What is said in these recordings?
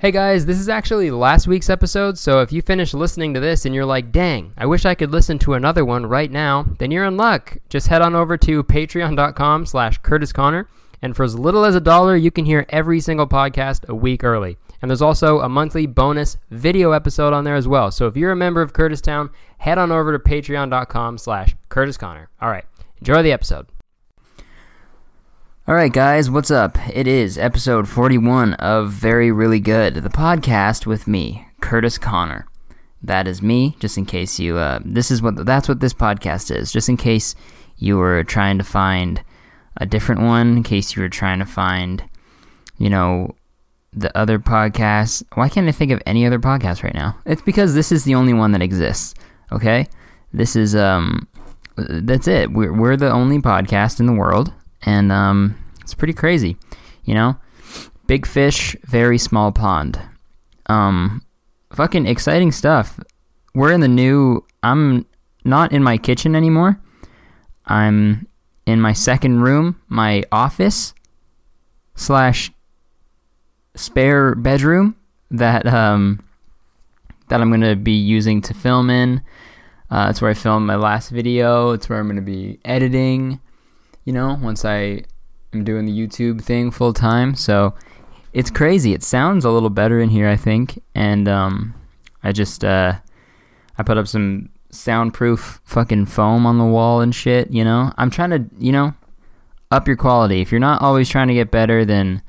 Hey guys, this is actually last week's episode, so if you finish listening to this and you're like, dang, I wish I could listen to another one right now, then you're in luck. Just head on over to patreon.com slash Curtis Conner, and for as little as a dollar, you can hear every single podcast a week early. And there's also a monthly bonus video episode on there as well. So if you're a member of Curtis Town, head on over to patreon.com slash Curtis Conner. All right, enjoy the episode. All right, guys, what's up? It is episode 41 of Very Really Good, the podcast with me, Curtis Conner. That is me, just in case you, uh, this is what, that's what this podcast is, just in case you were trying to find a different one, in case you were trying to find, you know, the other podcast. Why can't I think of any other podcast right now? It's because this is the only one that exists, okay? This is, um, that's it. We're, we're the only podcast in the world and um, it's pretty crazy, you know. Big fish, very small pond. Um, fucking exciting stuff. We're in the new. I'm not in my kitchen anymore. I'm in my second room, my office slash spare bedroom that um that I'm gonna be using to film in. Uh, it's where I filmed my last video. It's where I'm gonna be editing you know, once I am doing the YouTube thing full time. So it's crazy. It sounds a little better in here, I think. And um, I just uh, I put up some soundproof fucking foam on the wall and shit. You know, I'm trying to you know up your quality. If you're not always trying to get better, then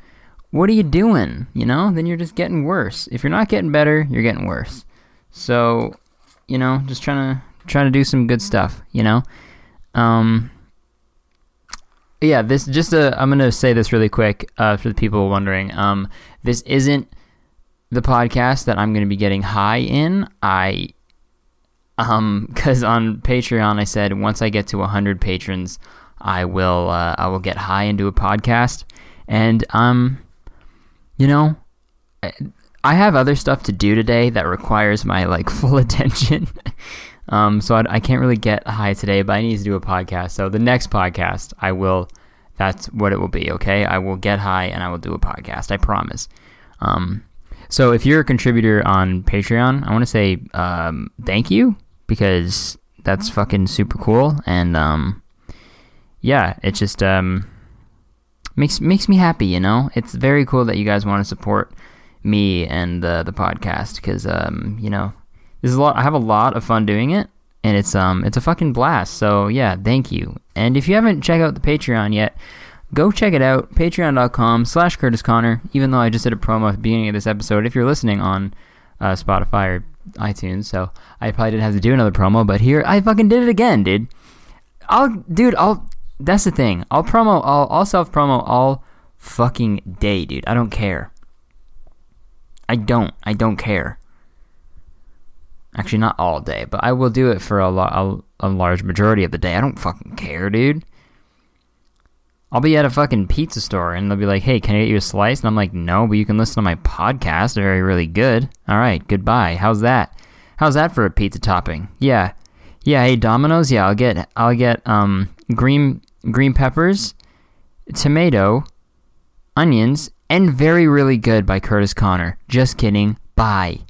what are you doing? You know, then you're just getting worse. If you're not getting better, you're getting worse. So, you know, just trying to trying to do some good stuff. You know, um, yeah, this just a. I'm gonna say this really quick uh, for the people wondering. Um, this isn't the podcast that I'm gonna be getting high in. I um, because on Patreon I said once I get to 100 patrons, I will uh, I will get high into a podcast, and um, you know, I have other stuff to do today that requires my like full attention. Um, so I, I, can't really get high today, but I need to do a podcast. So the next podcast, I will. That's what it will be. Okay, I will get high and I will do a podcast. I promise. Um, so if you're a contributor on Patreon, I want to say um, thank you because that's fucking super cool. And um, yeah, it just um, makes makes me happy. You know, it's very cool that you guys want to support me and the the podcast because um, you know this is a lot. I have a lot of fun doing it, and it's um it's a fucking blast. So yeah, thank you. And if you haven't checked out the Patreon yet, go check it out. Patreon.com slash Curtis Conner. Even though I just did a promo at the beginning of this episode, if you're listening on uh, Spotify or iTunes, so I probably didn't have to do another promo, but here I fucking did it again, dude. I'll, dude, I'll. That's the thing. I'll promo. I'll, I'll self promo all fucking day, dude. I don't care. I don't. I don't care. Actually, not all day, but I will do it for a, lo- a, a large majority of the day. I don't fucking care, dude. I'll be at a fucking pizza store and they'll be like, hey, can I get you a slice? And I'm like, no, but you can listen to my podcast. Very, really good. All right, goodbye. How's that? How's that for a pizza topping? Yeah. Yeah, hey, Domino's, yeah, I'll get I'll get um green green peppers, tomato, onions, and very really good by Curtis Conner. Just kidding. Bye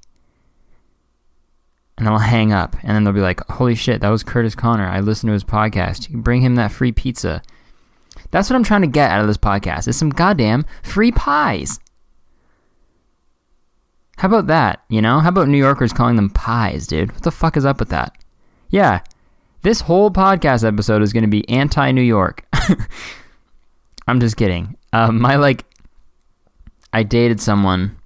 and I'll hang up, and then they'll be like, "Holy shit, that was Curtis Conner! I listened to his podcast. Bring him that free pizza." That's what I'm trying to get out of this podcast: is some goddamn free pies. How about that? You know, how about New Yorkers calling them pies, dude? What the fuck is up with that? Yeah, this whole podcast episode is going to be anti-New York. I'm just kidding. Um, my like, I dated someone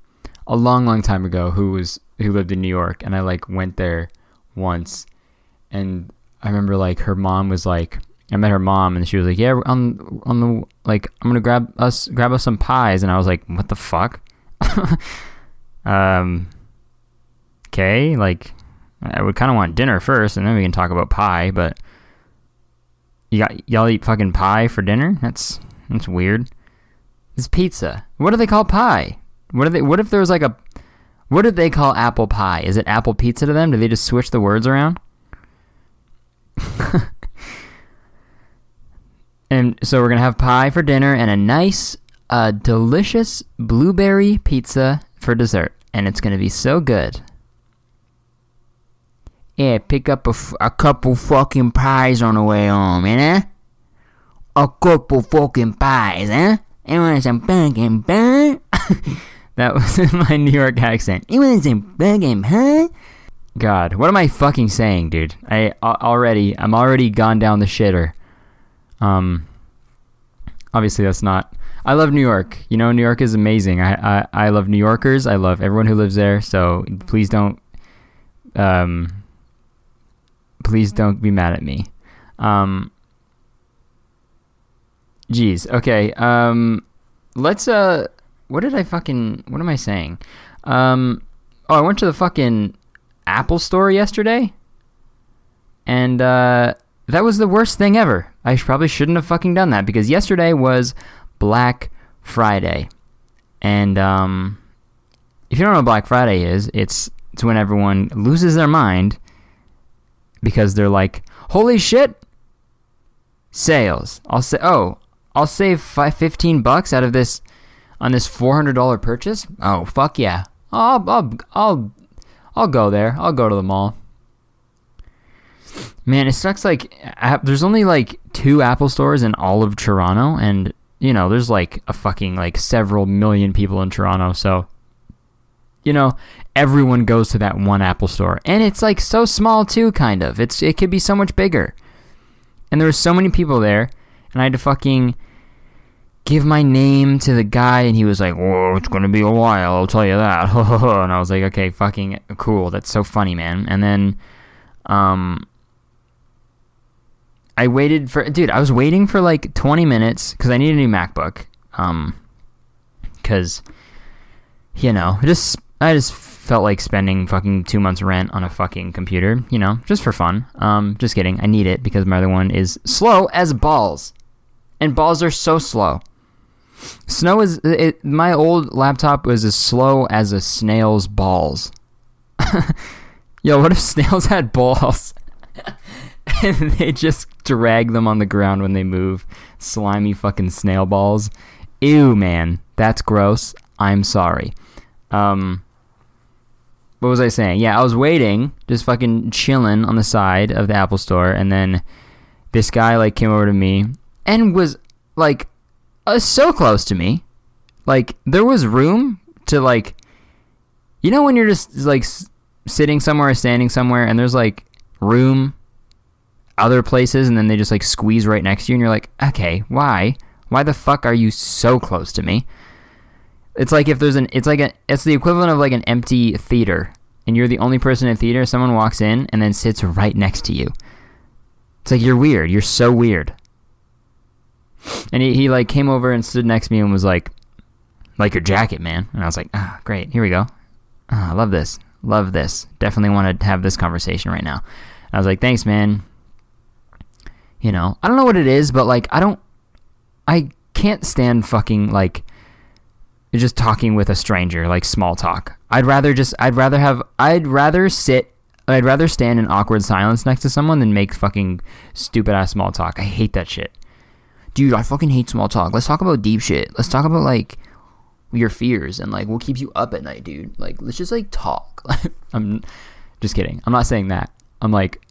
a long, long time ago who was who lived in New York, and I like went there once, and I remember like her mom was like, I met her mom, and she was like, yeah, on on the like, I'm gonna grab us grab us some pies, and I was like, what the fuck? um, okay, like I would kind of want dinner first, and then we can talk about pie, but. You got y'all eat fucking pie for dinner? That's that's weird. It's pizza. What do they call pie? What are they? What if there was like a what do they call apple pie? Is it apple pizza to them? Do they just switch the words around? and so we're gonna have pie for dinner and a nice, uh, delicious blueberry pizza for dessert, and it's gonna be so good. Yeah, pick up a, f- a couple fucking pies on the way home, you know? A couple fucking pies, huh? You want some fucking pie? that was in my New York accent. You want some fucking huh? God, what am I fucking saying, dude? I already, I'm already gone down the shitter. Um, obviously that's not. I love New York. You know, New York is amazing. I, I, I love New Yorkers. I love everyone who lives there. So please don't, um, please don't be mad at me. Um, geez. Okay. Um, let's, uh, what did I fucking, what am I saying? Um, oh, I went to the fucking Apple store yesterday. And, uh, that was the worst thing ever. I probably shouldn't have fucking done that because yesterday was Black Friday. And, um, if you don't know what Black Friday is, it's, it's when everyone loses their mind because they're like, holy shit, sales. I'll say, oh, I'll save five, 15 bucks out of this on this $400 purchase. Oh, fuck yeah. I'll, I'll, I'll, I'll go there. I'll go to the mall. Man, it sucks. Like, there's only like two Apple stores in all of Toronto, and you know, there's like a fucking like several million people in Toronto. So, you know, everyone goes to that one Apple store, and it's like so small too. Kind of. It's it could be so much bigger. And there were so many people there, and I had to fucking give my name to the guy, and he was like, "Whoa, it's gonna be a while. I'll tell you that." and I was like, "Okay, fucking cool. That's so funny, man." And then, um. I waited for dude. I was waiting for like 20 minutes because I needed a new MacBook. Um, because you know, just I just felt like spending fucking two months rent on a fucking computer. You know, just for fun. Um, just kidding. I need it because my other one is slow as balls, and balls are so slow. Snow is it, my old laptop was as slow as a snail's balls. Yo, what if snails had balls? and they just drag them on the ground when they move. Slimy fucking snail balls. Ew, man. That's gross. I'm sorry. Um, what was I saying? Yeah, I was waiting, just fucking chilling on the side of the Apple store, and then this guy like came over to me and was like uh, so close to me. Like there was room to like, you know, when you're just like s- sitting somewhere or standing somewhere, and there's like room other places and then they just like squeeze right next to you and you're like, okay, why? Why the fuck are you so close to me? It's like if there's an, it's like a, it's the equivalent of like an empty theater and you're the only person in theater, someone walks in and then sits right next to you. It's like you're weird. You're so weird. And he, he like came over and stood next to me and was like, like your jacket, man. And I was like, ah, great. Here we go. Ah, I love this. Love this. Definitely want to have this conversation right now. I was like, thanks, man you know i don't know what it is but like i don't i can't stand fucking like just talking with a stranger like small talk i'd rather just i'd rather have i'd rather sit i'd rather stand in awkward silence next to someone than make fucking stupid ass small talk i hate that shit dude i fucking hate small talk let's talk about deep shit let's talk about like your fears and like what keeps you up at night dude like let's just like talk i'm just kidding i'm not saying that i'm like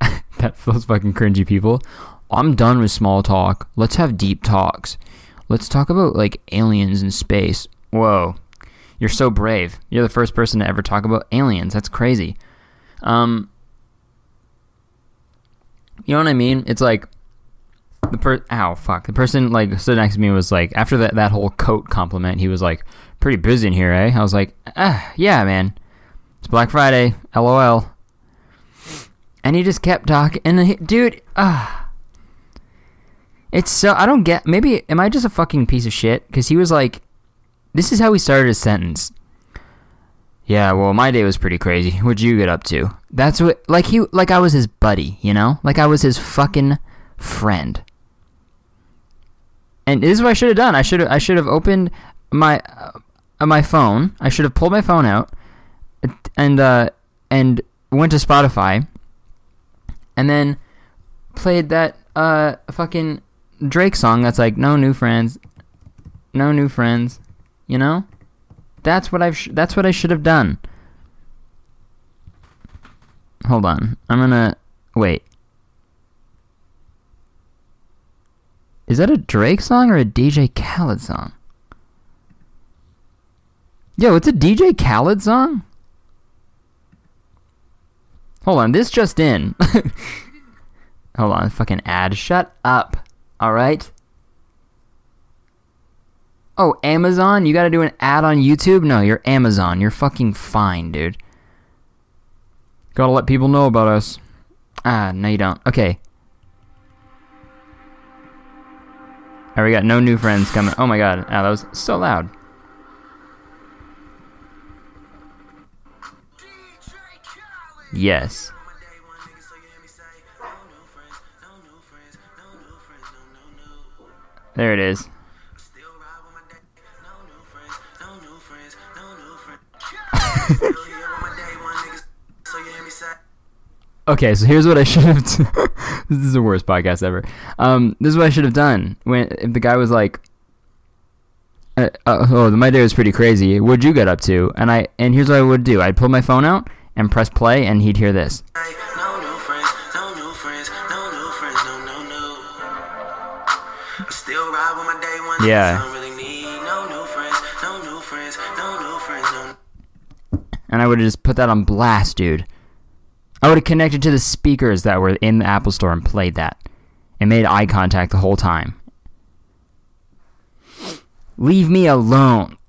that those fucking cringy people. I'm done with small talk. Let's have deep talks. Let's talk about like aliens in space. Whoa. You're so brave. You're the first person to ever talk about aliens. That's crazy. Um You know what I mean? It's like the per ow fuck. The person like stood next to me was like after that that whole coat compliment, he was like, Pretty busy in here, eh? I was like, ah, yeah, man. It's Black Friday. LOL and he just kept talking and he, dude ah it's so i don't get maybe am i just a fucking piece of shit because he was like this is how he started his sentence yeah well my day was pretty crazy what'd you get up to that's what like he like i was his buddy you know like i was his fucking friend and this is what i should have done i should i should have opened my uh, my phone i should have pulled my phone out and uh and went to spotify and then played that uh fucking Drake song that's like no new friends, no new friends, you know? That's what I've. Sh- that's what I should have done. Hold on. I'm gonna wait. Is that a Drake song or a DJ Khaled song? Yo, it's a DJ Khaled song? Hold on, this just in. Hold on, fucking ad. Shut up. Alright? Oh, Amazon? You gotta do an ad on YouTube? No, you're Amazon. You're fucking fine, dude. Gotta let people know about us. Ah, no, you don't. Okay. Alright, we got no new friends coming. Oh my god. Ah, that was so loud. Yes. There it is. Okay, so here's what I should have. T- this is the worst podcast ever. Um, this is what I should have done when if the guy was like, uh, uh, "Oh, my day was pretty crazy. What'd you get up to?" And I and here's what I would do: I'd pull my phone out and press play, and he'd hear this. No new friends, no new friends, no new friends, no, no, no. I still ride with my day one. Yeah. I really need no new friends, no new friends, no new friends, no. and I would have just put that on blast, dude. I would have connected to the speakers that were in the Apple Store and played that, and made eye contact the whole time. Leave me alone.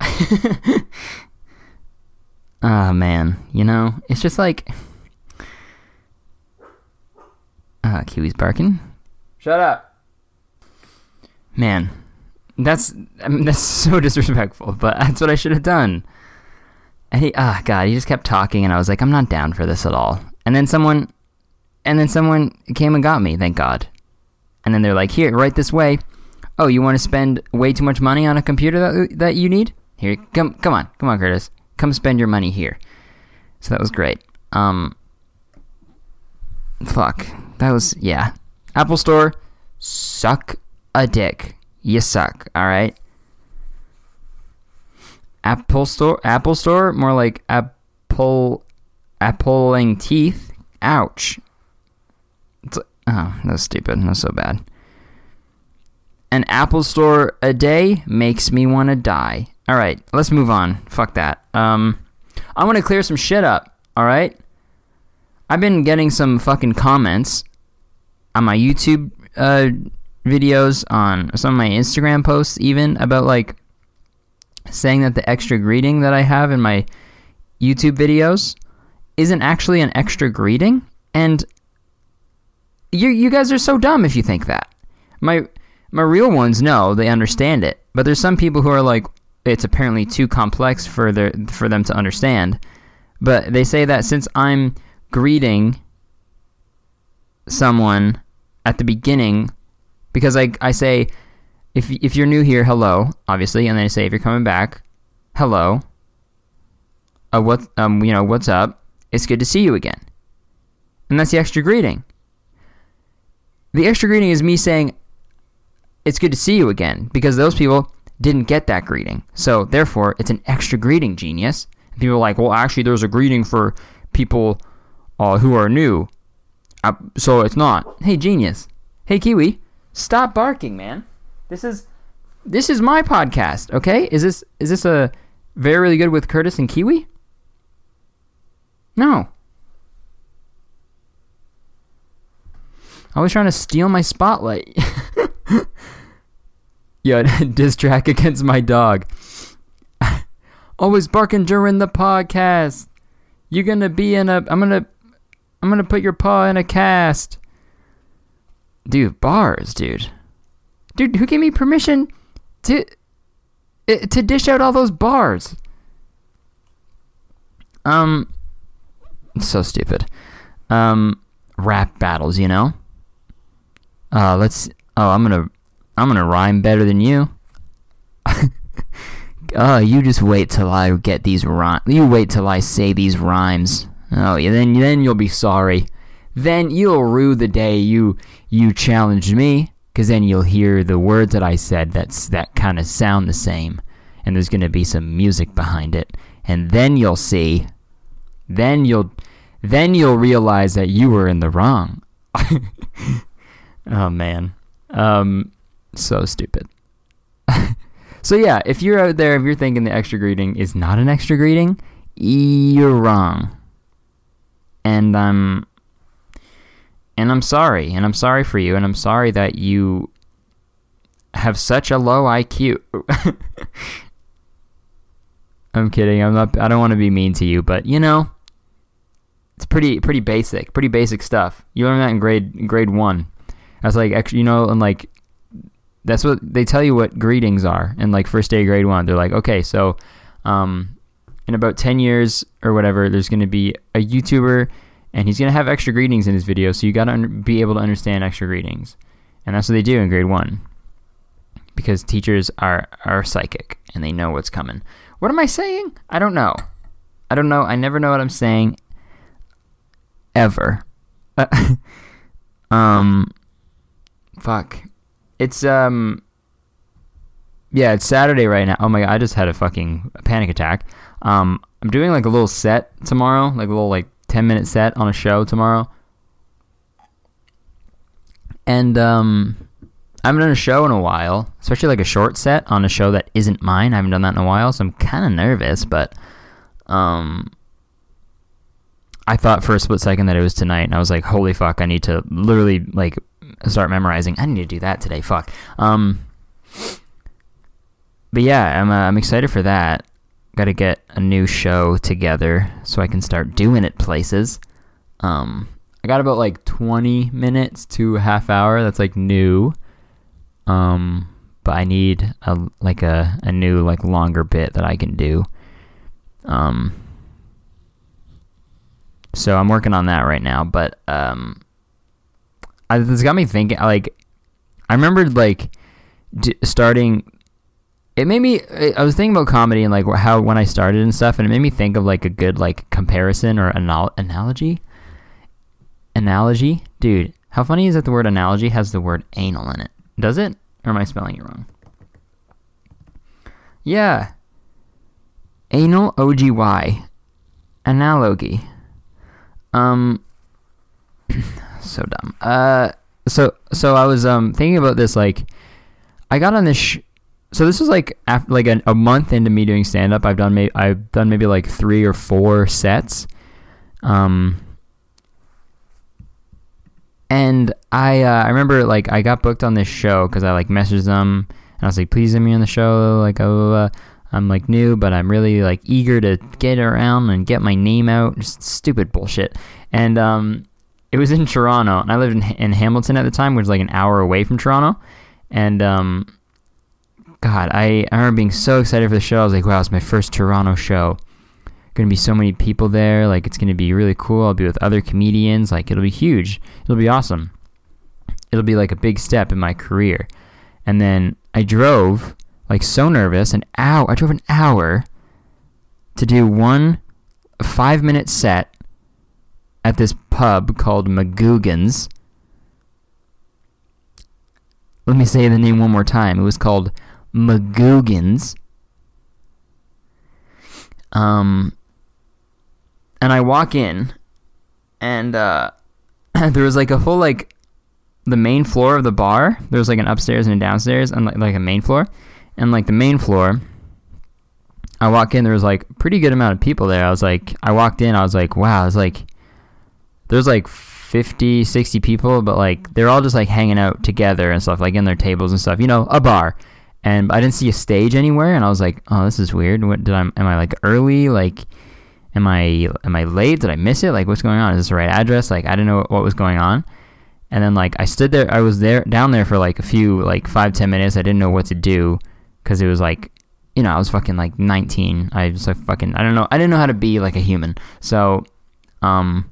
Ah man, you know it's just like, uh, Kiwi's barking. Shut up. Man, that's I mean, that's so disrespectful, but that's what I should have done. And he, ah, God, he just kept talking, and I was like, I'm not down for this at all. And then someone, and then someone came and got me, thank God. And then they're like, here, right this way. Oh, you want to spend way too much money on a computer that that you need? Here, come, come on, come on, Curtis, come spend your money here. So that was great. Um, fuck, that was yeah. Apple Store, suck a dick. You suck. All right. Apple Store, Apple Store, more like Apple, appling teeth. Ouch. It's, oh, that was stupid. That's so bad. An Apple Store a day makes me want to die. All right, let's move on. Fuck that. Um, I want to clear some shit up. All right. I've been getting some fucking comments on my YouTube uh, videos, on some of my Instagram posts, even about like saying that the extra greeting that I have in my YouTube videos isn't actually an extra greeting, and you you guys are so dumb if you think that. My my real ones know they understand it, but there's some people who are like it's apparently too complex for their for them to understand. But they say that since I'm greeting someone at the beginning because I I say if if you're new here, hello, obviously, and then I say if you're coming back, hello. Uh, what um you know what's up? It's good to see you again, and that's the extra greeting. The extra greeting is me saying, "It's good to see you again," because those people didn't get that greeting, so therefore it's an extra greeting, genius. And people are like, "Well, actually, there's a greeting for people uh, who are new, uh, so it's not." Hey, genius. Hey, Kiwi, stop barking, man. This is this is my podcast, okay? Is this is this a very really good with Curtis and Kiwi? No. Always trying to steal my spotlight. yeah, diss track against my dog. Always barking during the podcast. You're gonna be in a. I'm gonna. I'm gonna put your paw in a cast. Dude, bars, dude dude, who gave me permission to uh, to dish out all those bars? Um, so stupid. Um, rap battles, you know. Uh, let's. Oh, I'm gonna. I'm gonna rhyme better than you. uh, you just wait till I get these rhymes. You wait till I say these rhymes. Oh, yeah, then then you'll be sorry. Then you'll rue the day you you challenged me because then you'll hear the words that I said that's that kind of sound the same, and there's to be some music behind it. And then you'll see, then you'll, then you'll realize that you were in the wrong. oh man. Um, so stupid. so yeah, if you're out there, if you're thinking the extra greeting is not an extra greeting, you're wrong. And I'm and I'm sorry, and I'm sorry for you, and I'm sorry that you have such a low IQ. I'm kidding. I'm not I don't want to be mean to you, but you know, it's pretty pretty basic, pretty basic stuff. You learn that in grade grade 1. That's like actually, you know, and like that's what they tell you what greetings are in like first day grade 1. They're like, "Okay, so um in about 10 years or whatever, there's going to be a YouTuber and he's going to have extra greetings in his video, so you got to un- be able to understand extra greetings. And that's what they do in grade 1. Because teachers are are psychic and they know what's coming. What am I saying? I don't know. I don't know. I never know what I'm saying ever. um fuck. It's um yeah, it's Saturday right now. Oh my god, I just had a fucking panic attack. Um, I'm doing like a little set tomorrow, like a little like 10 minute set on a show tomorrow. And um, I haven't done a show in a while, especially like a short set on a show that isn't mine. I haven't done that in a while, so I'm kind of nervous, but um, I thought for a split second that it was tonight, and I was like, holy fuck, I need to literally like start memorizing. I need to do that today. Fuck. Um, but yeah, I'm uh, I'm excited for that. Got to get a new show together so I can start doing it places. Um, I got about like 20 minutes to a half hour. That's like new. Um, but I need a like a, a new like longer bit that I can do. Um, so I'm working on that right now. But um, I, this got me thinking. Like, I remembered like d- starting it made me i was thinking about comedy and like how when i started and stuff and it made me think of like a good like comparison or anal- analogy. Analogy? Dude how funny is that the word analogy has the word anal in it? Does it? Or am i spelling it wrong? Yeah. Anal ogy analogy um so dumb uh so so i was um thinking about this like i got on this sh- so this was like after like a, a month into me doing stand up. I've done maybe I've done maybe like three or four sets, um, and I uh, I remember like I got booked on this show because I like messaged them and I was like, please let me on the show. Like, oh, I'm like new, but I'm really like eager to get around and get my name out. Just stupid bullshit. And um, it was in Toronto, and I lived in, in Hamilton at the time, which was like an hour away from Toronto, and um God, I, I remember being so excited for the show. I was like, wow, it's my first Toronto show. Gonna be so many people there. Like, it's gonna be really cool. I'll be with other comedians. Like, it'll be huge. It'll be awesome. It'll be like a big step in my career. And then I drove, like, so nervous, an hour. I drove an hour to do one five minute set at this pub called Magoogan's. Let me say the name one more time. It was called Magoogans. Um, and I walk in, and uh, there was like a whole like the main floor of the bar. There was like an upstairs and a downstairs, and like, like a main floor, and like the main floor. I walk in, there was like pretty good amount of people there. I was like, I walked in, I was like, wow, it's like there's like 50, 60 people, but like they're all just like hanging out together and stuff, like in their tables and stuff. You know, a bar and I didn't see a stage anywhere, and I was like, "Oh, this is weird. What did I? Am I like early? Like, am I am I late? Did I miss it? Like, what's going on? Is this the right address? Like, I didn't know what was going on." And then like I stood there, I was there down there for like a few like five ten minutes. I didn't know what to do because it was like, you know, I was fucking like 19. I was like fucking I don't know. I didn't know how to be like a human. So, um,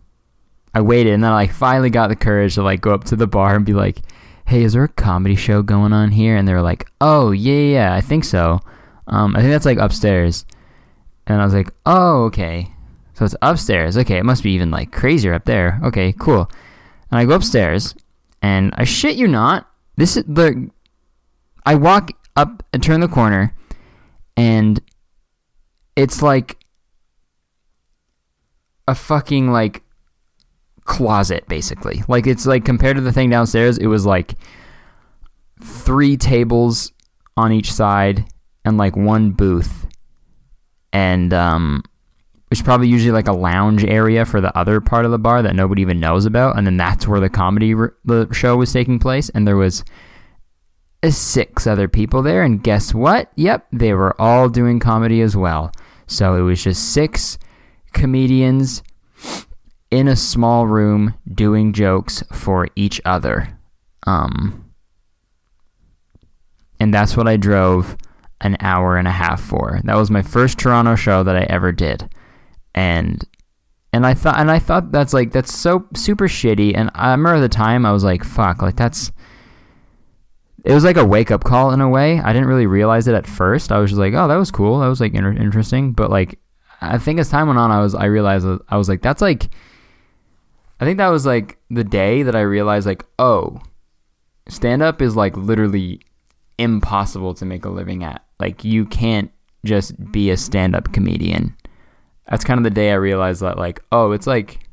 I waited, and then I like finally got the courage to like go up to the bar and be like hey, is there a comedy show going on here? And they were like, oh, yeah, yeah, I think so. Um, I think that's like upstairs. And I was like, oh, okay. So it's upstairs. Okay, it must be even like crazier up there. Okay, cool. And I go upstairs, and I shit you not, this is the. I walk up and turn the corner, and it's like a fucking like closet basically. Like it's like compared to the thing downstairs, it was like three tables on each side and like one booth. And um is probably usually like a lounge area for the other part of the bar that nobody even knows about and then that's where the comedy r the show was taking place and there was six other people there and guess what? Yep, they were all doing comedy as well. So it was just six comedians in a small room doing jokes for each other. Um, and that's what I drove an hour and a half for. That was my first Toronto show that I ever did. And and I thought and I thought that's like that's so super shitty and I remember at the time I was like fuck like that's it was like a wake up call in a way. I didn't really realize it at first. I was just like, "Oh, that was cool. That was like inter- interesting." But like I think as time went on, I was I realized I was like, "That's like." I think that was like the day that I realized like, oh, stand up is like literally impossible to make a living at. Like you can't just be a stand up comedian. That's kind of the day I realized that like, oh, it's like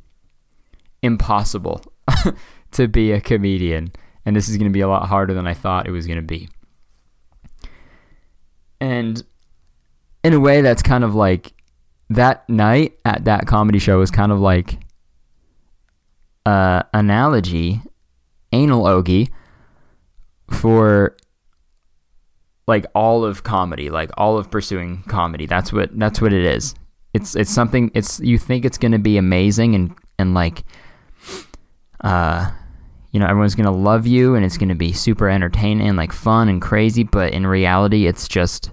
impossible to be a comedian and this is going to be a lot harder than I thought it was going to be. And in a way that's kind of like that night at that comedy show was kind of like uh, analogy, anal ogie, for like all of comedy, like all of pursuing comedy. That's what that's what it is. It's it's something. It's you think it's gonna be amazing and and like, uh, you know, everyone's gonna love you and it's gonna be super entertaining and like fun and crazy. But in reality, it's just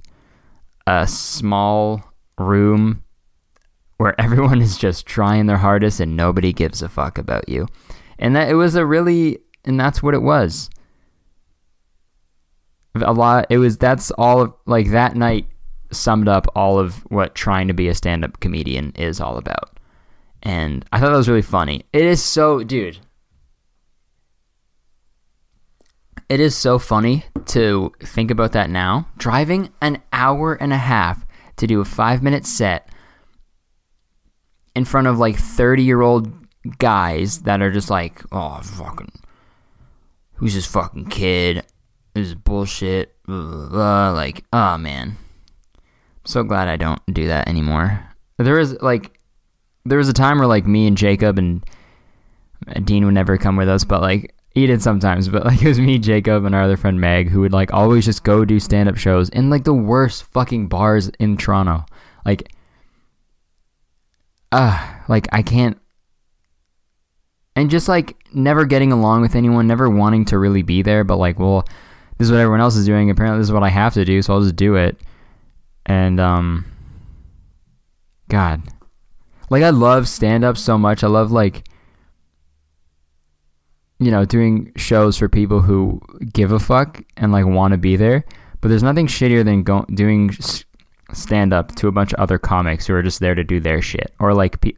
a small room where everyone is just trying their hardest and nobody gives a fuck about you. And that it was a really and that's what it was. A lot it was that's all of like that night summed up all of what trying to be a stand-up comedian is all about. And I thought that was really funny. It is so dude. It is so funny to think about that now. Driving an hour and a half to do a 5-minute set in front of like 30 year old guys that are just like, oh, fucking, who's this fucking kid? This is bullshit. Blah, blah, blah. Like, oh man. So glad I don't do that anymore. There was like, there was a time where like me and Jacob and Dean would never come with us, but like, he did sometimes, but like it was me, Jacob, and our other friend Meg who would like always just go do stand up shows in like the worst fucking bars in Toronto. Like, uh, like I can't and just like never getting along with anyone, never wanting to really be there, but like, well, this is what everyone else is doing. Apparently, this is what I have to do, so I'll just do it. And um, God, like I love stand up so much. I love like, you know, doing shows for people who give a fuck and like want to be there. But there's nothing shittier than go- doing stand up to a bunch of other comics who are just there to do their shit. Or like, pe-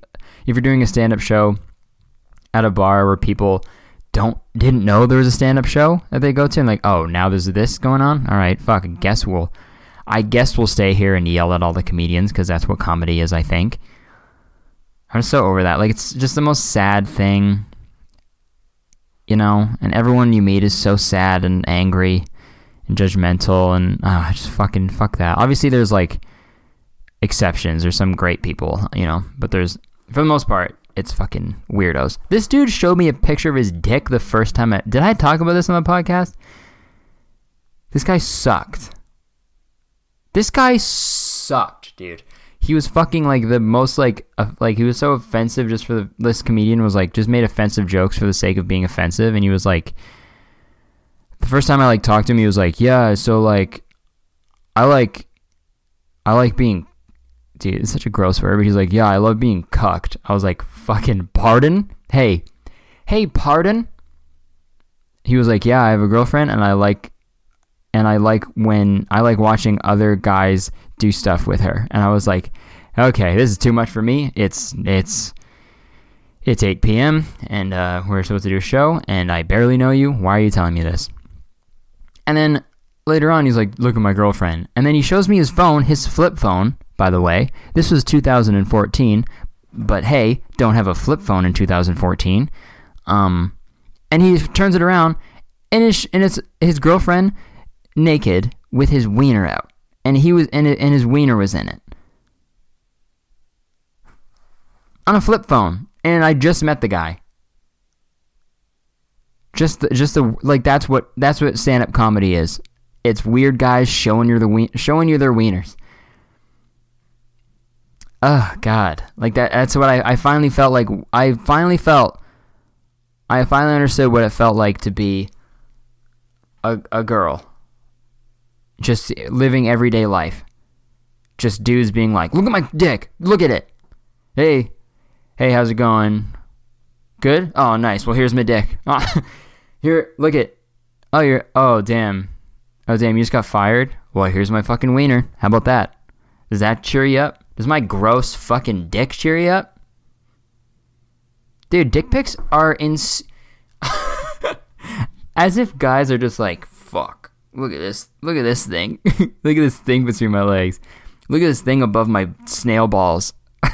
if you're doing a stand up show at a bar where people don't didn't know there was a stand up show that they go to and like, oh, now there's this going on. All right, fuck. Guess we'll, I guess we'll stay here and yell at all the comedians because that's what comedy is. I think. I'm so over that. Like, it's just the most sad thing. You know, and everyone you meet is so sad and angry and judgmental, and oh, just fucking fuck that. Obviously, there's like exceptions. There's some great people, you know, but there's for the most part, it's fucking weirdos. This dude showed me a picture of his dick the first time. I, did I talk about this on the podcast? This guy sucked. This guy sucked, dude. He was fucking like the most like uh, like he was so offensive just for the this comedian was like just made offensive jokes for the sake of being offensive and he was like the first time I like talked to him he was like yeah so like I like I like being dude it's such a gross word but he's like yeah I love being cucked. I was like fucking pardon? Hey hey pardon? He was like yeah I have a girlfriend and I like and I like when I like watching other guys do stuff with her. And I was like, okay, this is too much for me. It's it's it's 8 p.m. and uh, we're supposed to do a show, and I barely know you. Why are you telling me this? And then later on, he's like, "Look at my girlfriend," and then he shows me his phone, his flip phone. By the way, this was 2014, but hey, don't have a flip phone in 2014. Um, and he turns it around, and and it's his girlfriend naked with his wiener out, and he was and and his wiener was in it on a flip phone, and I just met the guy. Just the, just the like that's what that's what stand up comedy is. It's weird guys showing you the wien- showing you their wieners. Oh God, like that. That's what I, I finally felt like. I finally felt. I finally understood what it felt like to be a a girl. Just living everyday life. Just dudes being like, "Look at my dick. Look at it. Hey, hey, how's it going? Good. Oh, nice. Well, here's my dick. Here, look at. Oh, you're. Oh, damn. Oh, damn. You just got fired. Well, here's my fucking wiener. How about that? Does that cheer you up? Does my gross fucking dick cheer you up? Dude, dick pics are ins. As if guys are just like, fuck. Look at this. Look at this thing. look at this thing between my legs. Look at this thing above my snail balls.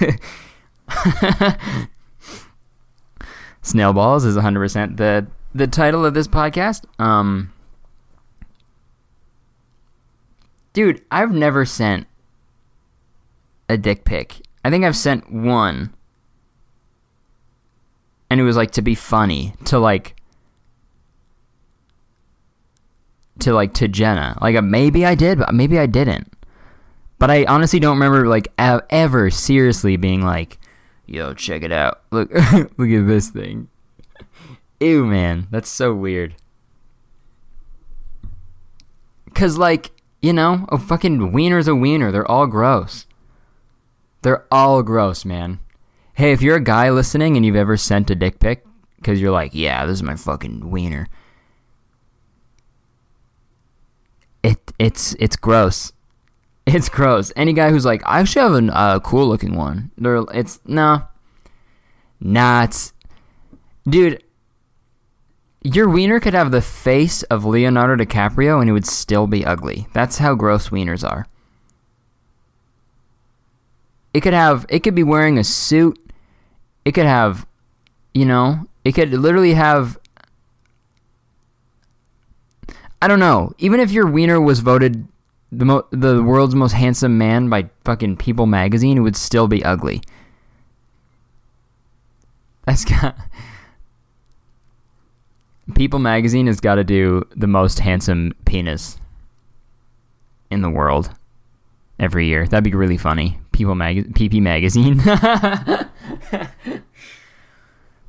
snail balls is 100% the the title of this podcast. Um Dude, I've never sent a dick pic. I think I've sent one. And it was like to be funny, to like to like to Jenna. Like uh, maybe I did, but maybe I didn't. But I honestly don't remember like ever seriously being like, "Yo, check it out. Look, look at this thing." Ew, man, that's so weird. Cause like you know, a fucking wiener's a wiener. They're all gross. They're all gross, man. Hey, if you're a guy listening and you've ever sent a dick pic, because you're like, yeah, this is my fucking wiener. It it's it's gross. It's gross. Any guy who's like, I actually have a uh, cool looking one. They're it's no, nah. It's dude. Your wiener could have the face of Leonardo DiCaprio and it would still be ugly. That's how gross wieners are. It could have it could be wearing a suit. It could have you know, it could literally have I don't know. Even if your wiener was voted the mo- the world's most handsome man by fucking People magazine, it would still be ugly. That's got People magazine has got to do the most handsome penis in the world every year. That'd be really funny. People mag PP magazine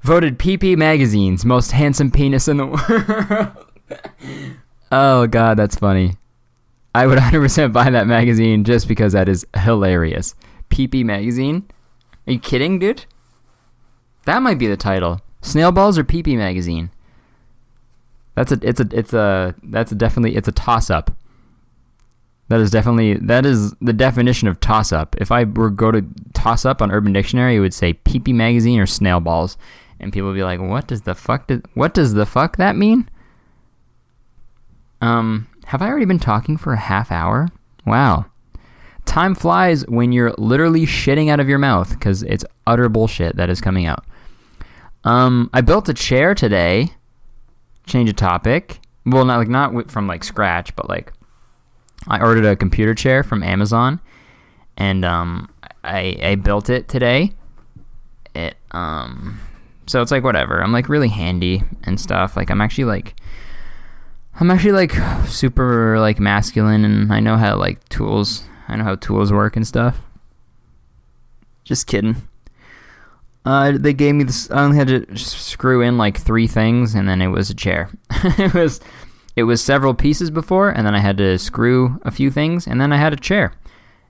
voted PP magazine's most handsome penis in the world. Oh god, that's funny. I would 100% buy that magazine just because that is hilarious. PP magazine? Are you kidding, dude? That might be the title. Snail balls or PP magazine? That's a it's a it's a that's a definitely it's a toss up. That is definitely that is the definition of toss up. If I were go to toss up on Urban Dictionary, it would say PP magazine or snail balls, and people would be like, "What does the fuck did, what does the fuck that mean?" Um, have I already been talking for a half hour? Wow. Time flies when you're literally shitting out of your mouth because it's utter bullshit that is coming out. Um, I built a chair today. Change of topic. Well, not like not from like scratch, but like I ordered a computer chair from Amazon, and um, I I built it today. It um, so it's like whatever. I'm like really handy and stuff. Like I'm actually like I'm actually like super like masculine, and I know how like tools. I know how tools work and stuff. Just kidding. Uh, they gave me this. I only had to screw in like three things, and then it was a chair. it was, it was several pieces before, and then I had to screw a few things, and then I had a chair,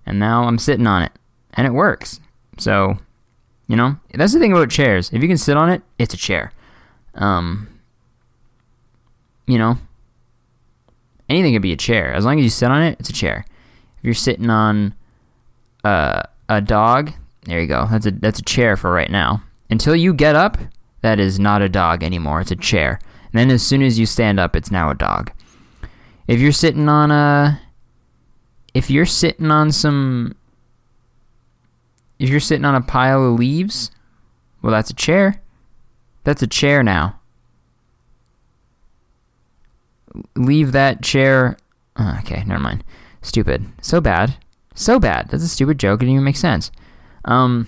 and now I'm sitting on it, and it works. So, you know, that's the thing about chairs. If you can sit on it, it's a chair. Um, you know, anything could be a chair as long as you sit on it. It's a chair. If you're sitting on uh, a dog, there you go. That's a that's a chair for right now. Until you get up, that is not a dog anymore. It's a chair. And then as soon as you stand up, it's now a dog. If you're sitting on a if you're sitting on some if you're sitting on a pile of leaves, well that's a chair. That's a chair now. Leave that chair oh, okay, never mind. Stupid. So bad. So bad. That's a stupid joke. It didn't even make sense. Um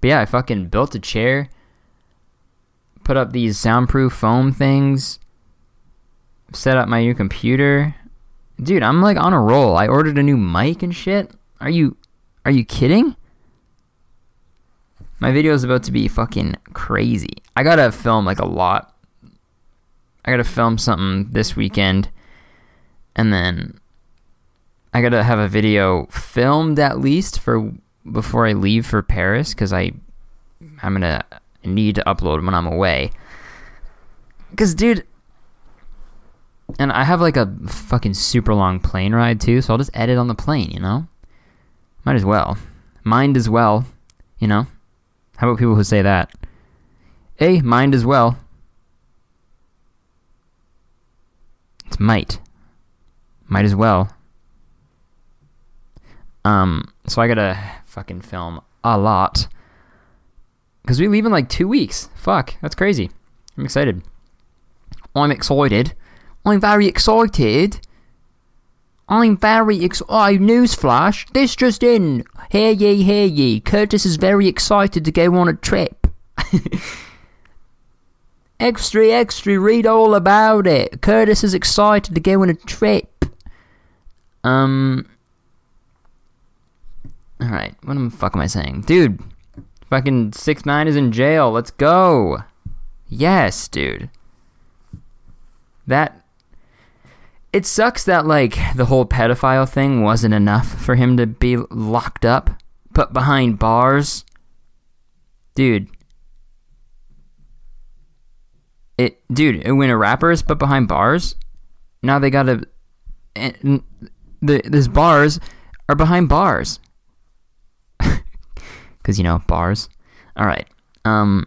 But yeah, I fucking built a chair, put up these soundproof foam things, set up my new computer. Dude, I'm like on a roll. I ordered a new mic and shit. Are you are you kidding? My video is about to be fucking crazy. I gotta film like a lot. I gotta film something this weekend, and then I gotta have a video filmed at least for before I leave for Paris because I I'm gonna need to upload when I'm away. Cause dude, and I have like a fucking super long plane ride too, so I'll just edit on the plane. You know, might as well. Mind as well. You know. How about people who say that? A mind as well. It's might. Might as well. Um, so I gotta fucking film a lot. Because we leave in like two weeks. Fuck, that's crazy. I'm excited. I'm excited. I'm very excited. I'm very ex- Oh, newsflash. This just in. Hear ye, hear ye. Curtis is very excited to go on a trip. extra, extra, read all about it. Curtis is excited to go on a trip. Um. Alright, what the fuck am I saying? Dude, fucking 6 9 is in jail. Let's go. Yes, dude. That it sucks that like the whole pedophile thing wasn't enough for him to be locked up, put behind bars. Dude. It dude, when a rapper is put behind bars, now they got to the these bars are behind bars. Cuz you know, bars. All right. Um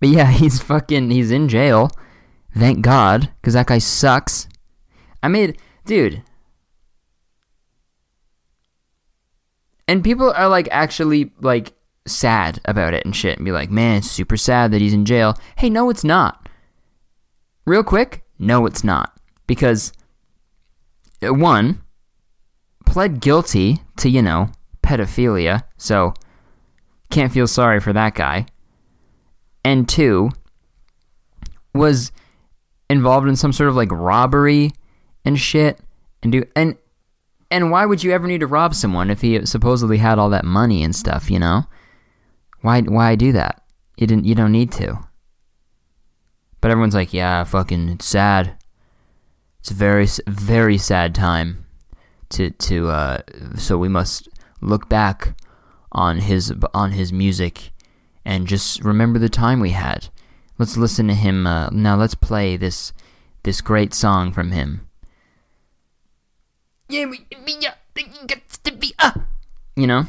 but yeah, he's fucking he's in jail. Thank God, cuz that guy sucks. I made, dude. And people are like actually like sad about it and shit and be like, man, it's super sad that he's in jail. Hey, no, it's not. Real quick, no, it's not. Because, uh, one, pled guilty to, you know, pedophilia, so can't feel sorry for that guy. And two, was involved in some sort of like robbery and shit and do and and why would you ever need to rob someone if he supposedly had all that money and stuff, you know? Why why do that? You didn't you don't need to. But everyone's like, "Yeah, fucking it's sad. It's a very very sad time to to uh so we must look back on his on his music and just remember the time we had. Let's listen to him uh, now let's play this this great song from him. Yeah, you know?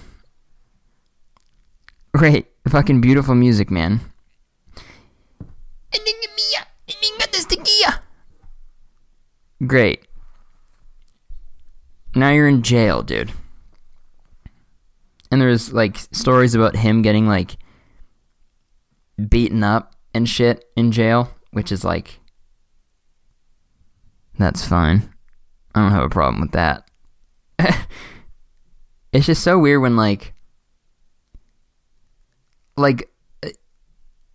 Great. Fucking beautiful music, man. Great. Now you're in jail, dude. And there's like stories about him getting like beaten up and shit in jail, which is like that's fine. I don't have a problem with that. it's just so weird when like like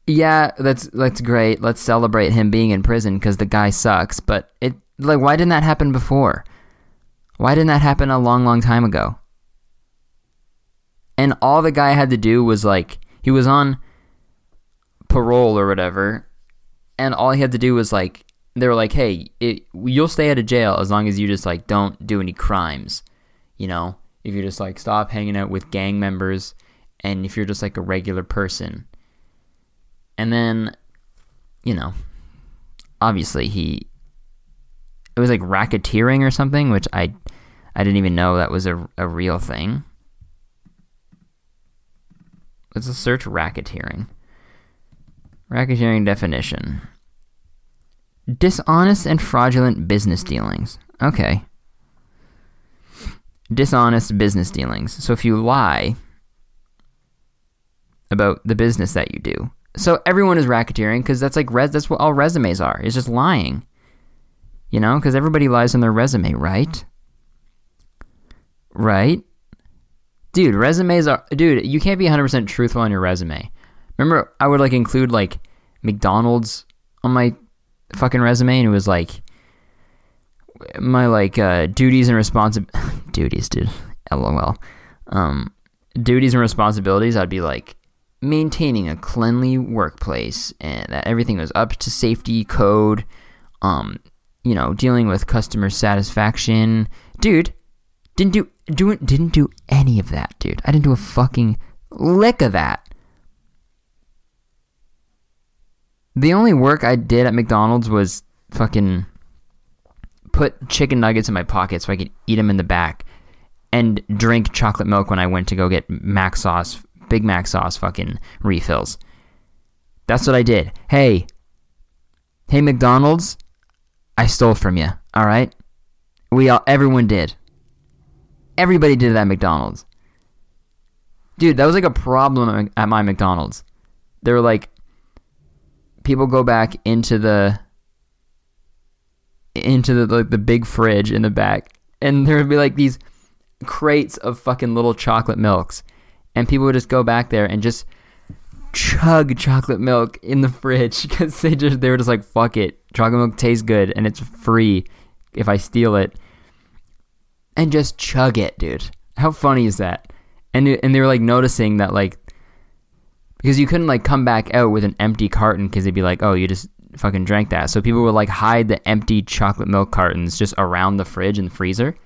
yeah, that's that's great. Let's celebrate him being in prison cuz the guy sucks, but it like why didn't that happen before? Why didn't that happen a long long time ago? And all the guy had to do was like he was on parole or whatever, and all he had to do was like they were like, "Hey, it, you'll stay out of jail as long as you just like don't do any crimes." You know, if you just like stop hanging out with gang members, and if you're just like a regular person. And then, you know, obviously he it was like racketeering or something, which I I didn't even know that was a a real thing. Let's search racketeering. Racketeering definition. Dishonest and fraudulent business dealings. Okay. Dishonest business dealings. So if you lie about the business that you do, so everyone is racketeering because that's like res- that's what all resumes are. It's just lying. You know, because everybody lies on their resume, right? Right? Dude, resumes are dude, you can't be 100% truthful on your resume. Remember I would like include like McDonald's on my fucking resume and it was like my like uh duties and responsibilities duties, dude. LOL. Um duties and responsibilities, I'd be like maintaining a cleanly workplace and that everything was up to safety code um you know dealing with customer satisfaction. Dude didn't do do didn't do any of that dude. I didn't do a fucking lick of that. The only work i did at mcdonald's was fucking put chicken nuggets in my pocket so i could eat them in the back and drink chocolate milk when i went to go get mac sauce Big Mac sauce fucking refills. That's what I did. Hey, hey McDonald's, I stole from you. All right, we all, everyone did. Everybody did it at McDonald's. Dude, that was like a problem at my McDonald's. They were like, people go back into the into the like the big fridge in the back, and there would be like these crates of fucking little chocolate milks and people would just go back there and just chug chocolate milk in the fridge because they just they were just like fuck it. Chocolate milk tastes good and it's free if i steal it. And just chug it dude. How funny is that? And and they were like noticing that like because you couldn't like come back out with an empty carton because they'd be like oh you just fucking drank that. So people would like hide the empty chocolate milk cartons just around the fridge and freezer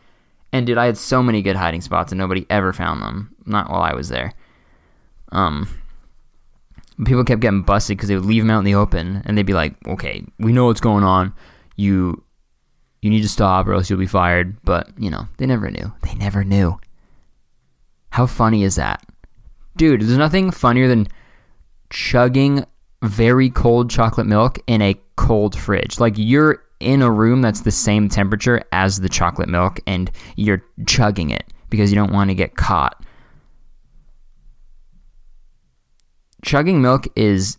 and dude, I had so many good hiding spots and nobody ever found them. Not while I was there. Um, people kept getting busted because they would leave them out in the open and they'd be like, "Okay, we know what's going on. You, you need to stop or else you'll be fired." But you know, they never knew. They never knew. How funny is that, dude? There's nothing funnier than chugging very cold chocolate milk in a cold fridge. Like you're in a room that's the same temperature as the chocolate milk and you're chugging it because you don't want to get caught. Chugging milk is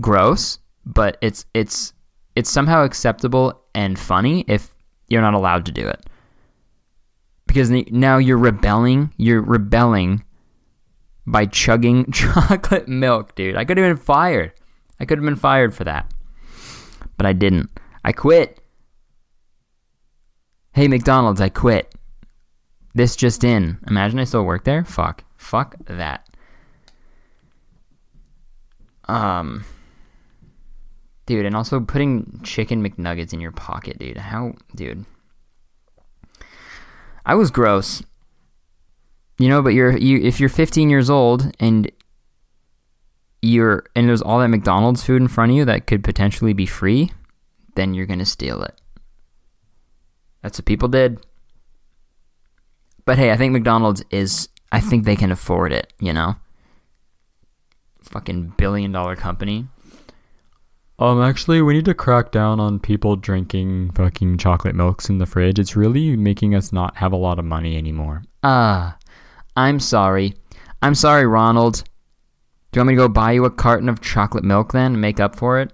gross, but it's it's it's somehow acceptable and funny if you're not allowed to do it. Because now you're rebelling, you're rebelling by chugging chocolate milk, dude. I could have been fired. I could have been fired for that. But I didn't. I quit. Hey, McDonald's, I quit. This just in. Imagine I still work there? Fuck. Fuck that. Um. Dude, and also putting chicken McNuggets in your pocket, dude. How, dude. I was gross. You know, but you're you if you're 15 years old and you're and there's all that McDonald's food in front of you that could potentially be free, then you're going to steal it. That's what people did. But hey, I think McDonald's is, I think they can afford it, you know? Fucking billion dollar company. Um, actually, we need to crack down on people drinking fucking chocolate milks in the fridge. It's really making us not have a lot of money anymore. Ah, I'm sorry. I'm sorry, Ronald. Do you want me to go buy you a carton of chocolate milk then and make up for it?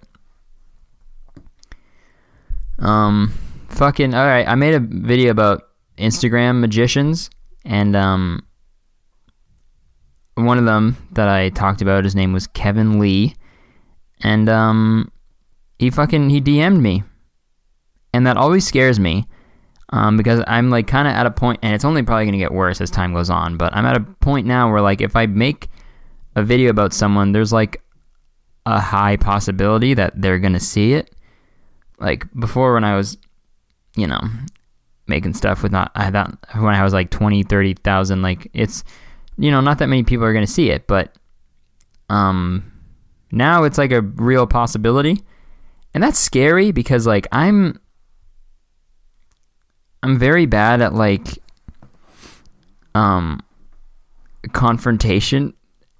Um, fucking all right. I made a video about Instagram magicians, and um, one of them that I talked about, his name was Kevin Lee, and um, he fucking he DM'd me, and that always scares me. Um, because I'm like kind of at a point, and it's only probably gonna get worse as time goes on. But I'm at a point now where like if I make a video about someone, there's like a high possibility that they're gonna see it, like before when I was, you know, making stuff with not I thought when I was like 20, 30,000 like it's you know, not that many people are going to see it, but um now it's like a real possibility. And that's scary because like I'm I'm very bad at like um confrontation.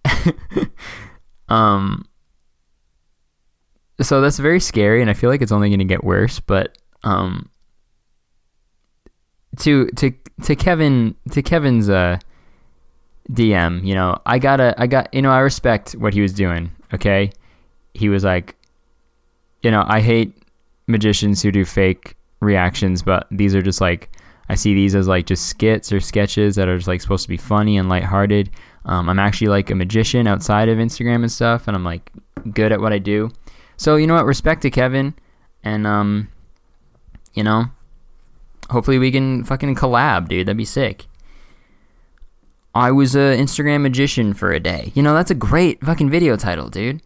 um so that's very scary, and I feel like it's only going to get worse. But um, to to to Kevin to Kevin's uh DM, you know, I gotta I got you know I respect what he was doing. Okay, he was like, you know, I hate magicians who do fake reactions, but these are just like I see these as like just skits or sketches that are just like supposed to be funny and lighthearted. Um, I'm actually like a magician outside of Instagram and stuff, and I'm like good at what I do. So you know what? Respect to Kevin, and um, you know, hopefully we can fucking collab, dude. That'd be sick. I was a Instagram magician for a day. You know, that's a great fucking video title, dude.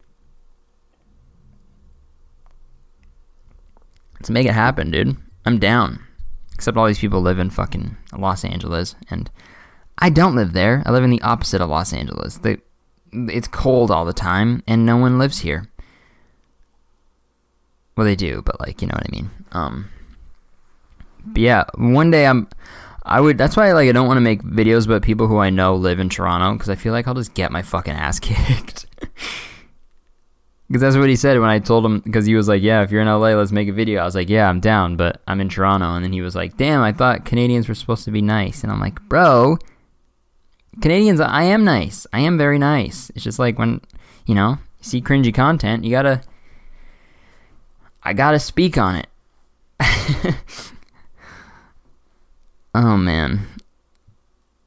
Let's make it happen, dude. I'm down. Except all these people live in fucking Los Angeles, and I don't live there. I live in the opposite of Los Angeles. The, it's cold all the time, and no one lives here. Well, they do, but like, you know what I mean. Um, but yeah, one day I'm, I would. That's why like I don't want to make videos about people who I know live in Toronto because I feel like I'll just get my fucking ass kicked. Because that's what he said when I told him. Because he was like, "Yeah, if you're in LA, let's make a video." I was like, "Yeah, I'm down," but I'm in Toronto. And then he was like, "Damn, I thought Canadians were supposed to be nice." And I'm like, "Bro, Canadians, I am nice. I am very nice. It's just like when you know you see cringy content, you gotta, I gotta speak on it." oh man.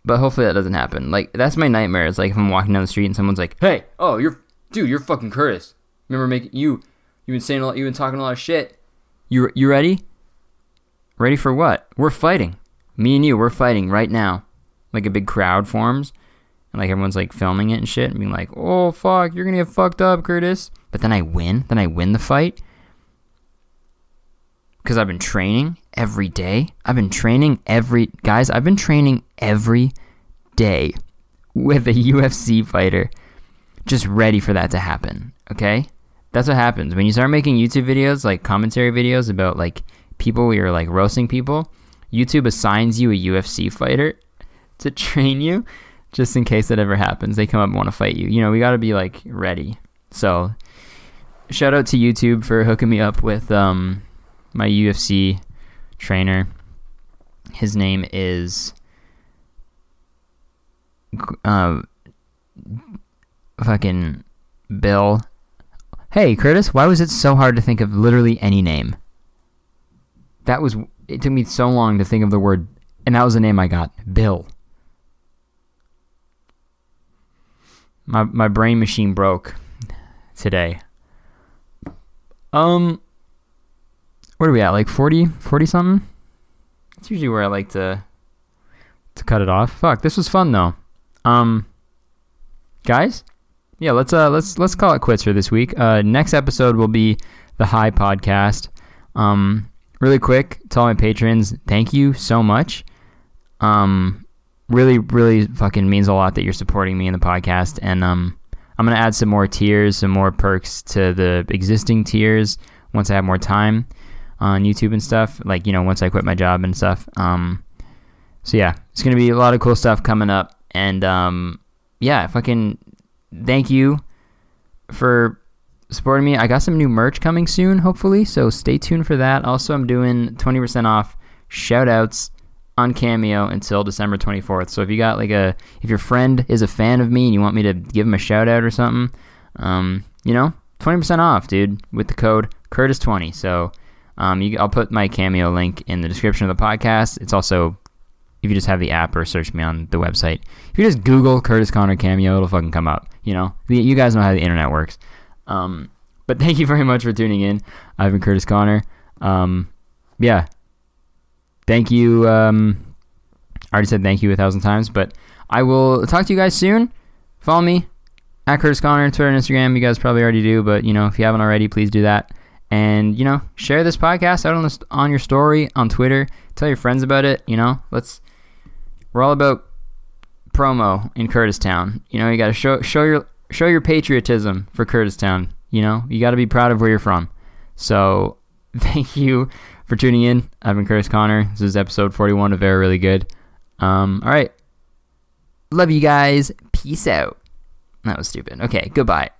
But hopefully that doesn't happen. Like that's my nightmare. It's like if I'm walking down the street and someone's like, "Hey, oh, you're dude, you're fucking Curtis." Remember making you you've been saying a lot you've been talking a lot of shit. You you ready? Ready for what? We're fighting. Me and you, we're fighting right now. Like a big crowd forms. And like everyone's like filming it and shit and being like, Oh fuck, you're gonna get fucked up, Curtis. But then I win. Then I win the fight. Because I've been training every day. I've been training every guys, I've been training every day with a UFC fighter. Just ready for that to happen. Okay? that's what happens when you start making YouTube videos, like commentary videos about like people you're like roasting people. YouTube assigns you a UFC fighter to train you, just in case that ever happens. They come up and want to fight you. You know, we got to be like ready. So, shout out to YouTube for hooking me up with um my UFC trainer. His name is uh fucking Bill Hey, Curtis, why was it so hard to think of literally any name? That was. It took me so long to think of the word, and that was the name I got Bill. My, my brain machine broke today. Um, where are we at? Like 40, 40 something? That's usually where I like to to cut it off. Fuck, this was fun though. Um, guys, yeah, let's uh let's let's call it quits for this week. Uh, next episode will be the High Podcast. Um, really quick to all my patrons, thank you so much. Um, really, really fucking means a lot that you're supporting me in the podcast, and um, I'm gonna add some more tiers, some more perks to the existing tiers once I have more time on YouTube and stuff. Like you know, once I quit my job and stuff. Um, so yeah, it's gonna be a lot of cool stuff coming up, and um, yeah, fucking thank you for supporting me. I got some new merch coming soon, hopefully, so stay tuned for that. Also, I'm doing 20% off shout outs on Cameo until December 24th. So if you got like a, if your friend is a fan of me and you want me to give him a shout out or something, um, you know, 20% off, dude, with the code Curtis20. So um, you, I'll put my Cameo link in the description of the podcast. It's also if you just have the app or search me on the website. If you just Google Curtis Connor Cameo, it'll fucking come up. You know, you guys know how the internet works. Um, but thank you very much for tuning in. I've been Curtis Connor. Um, yeah. Thank you. Um, I already said thank you a thousand times, but I will talk to you guys soon. Follow me at Curtis Connor, Twitter and Instagram. You guys probably already do, but you know, if you haven't already, please do that. And you know, share this podcast out on the, on your story on Twitter. Tell your friends about it. You know, let's we're all about promo in Curtistown. You know, you got to show show your show your patriotism for Curtistown. You know, you got to be proud of where you're from. So, thank you for tuning in. I've been Curtis Connor. This is episode 41 of Very Really Good. Um, all right. Love you guys. Peace out. That was stupid. Okay, goodbye.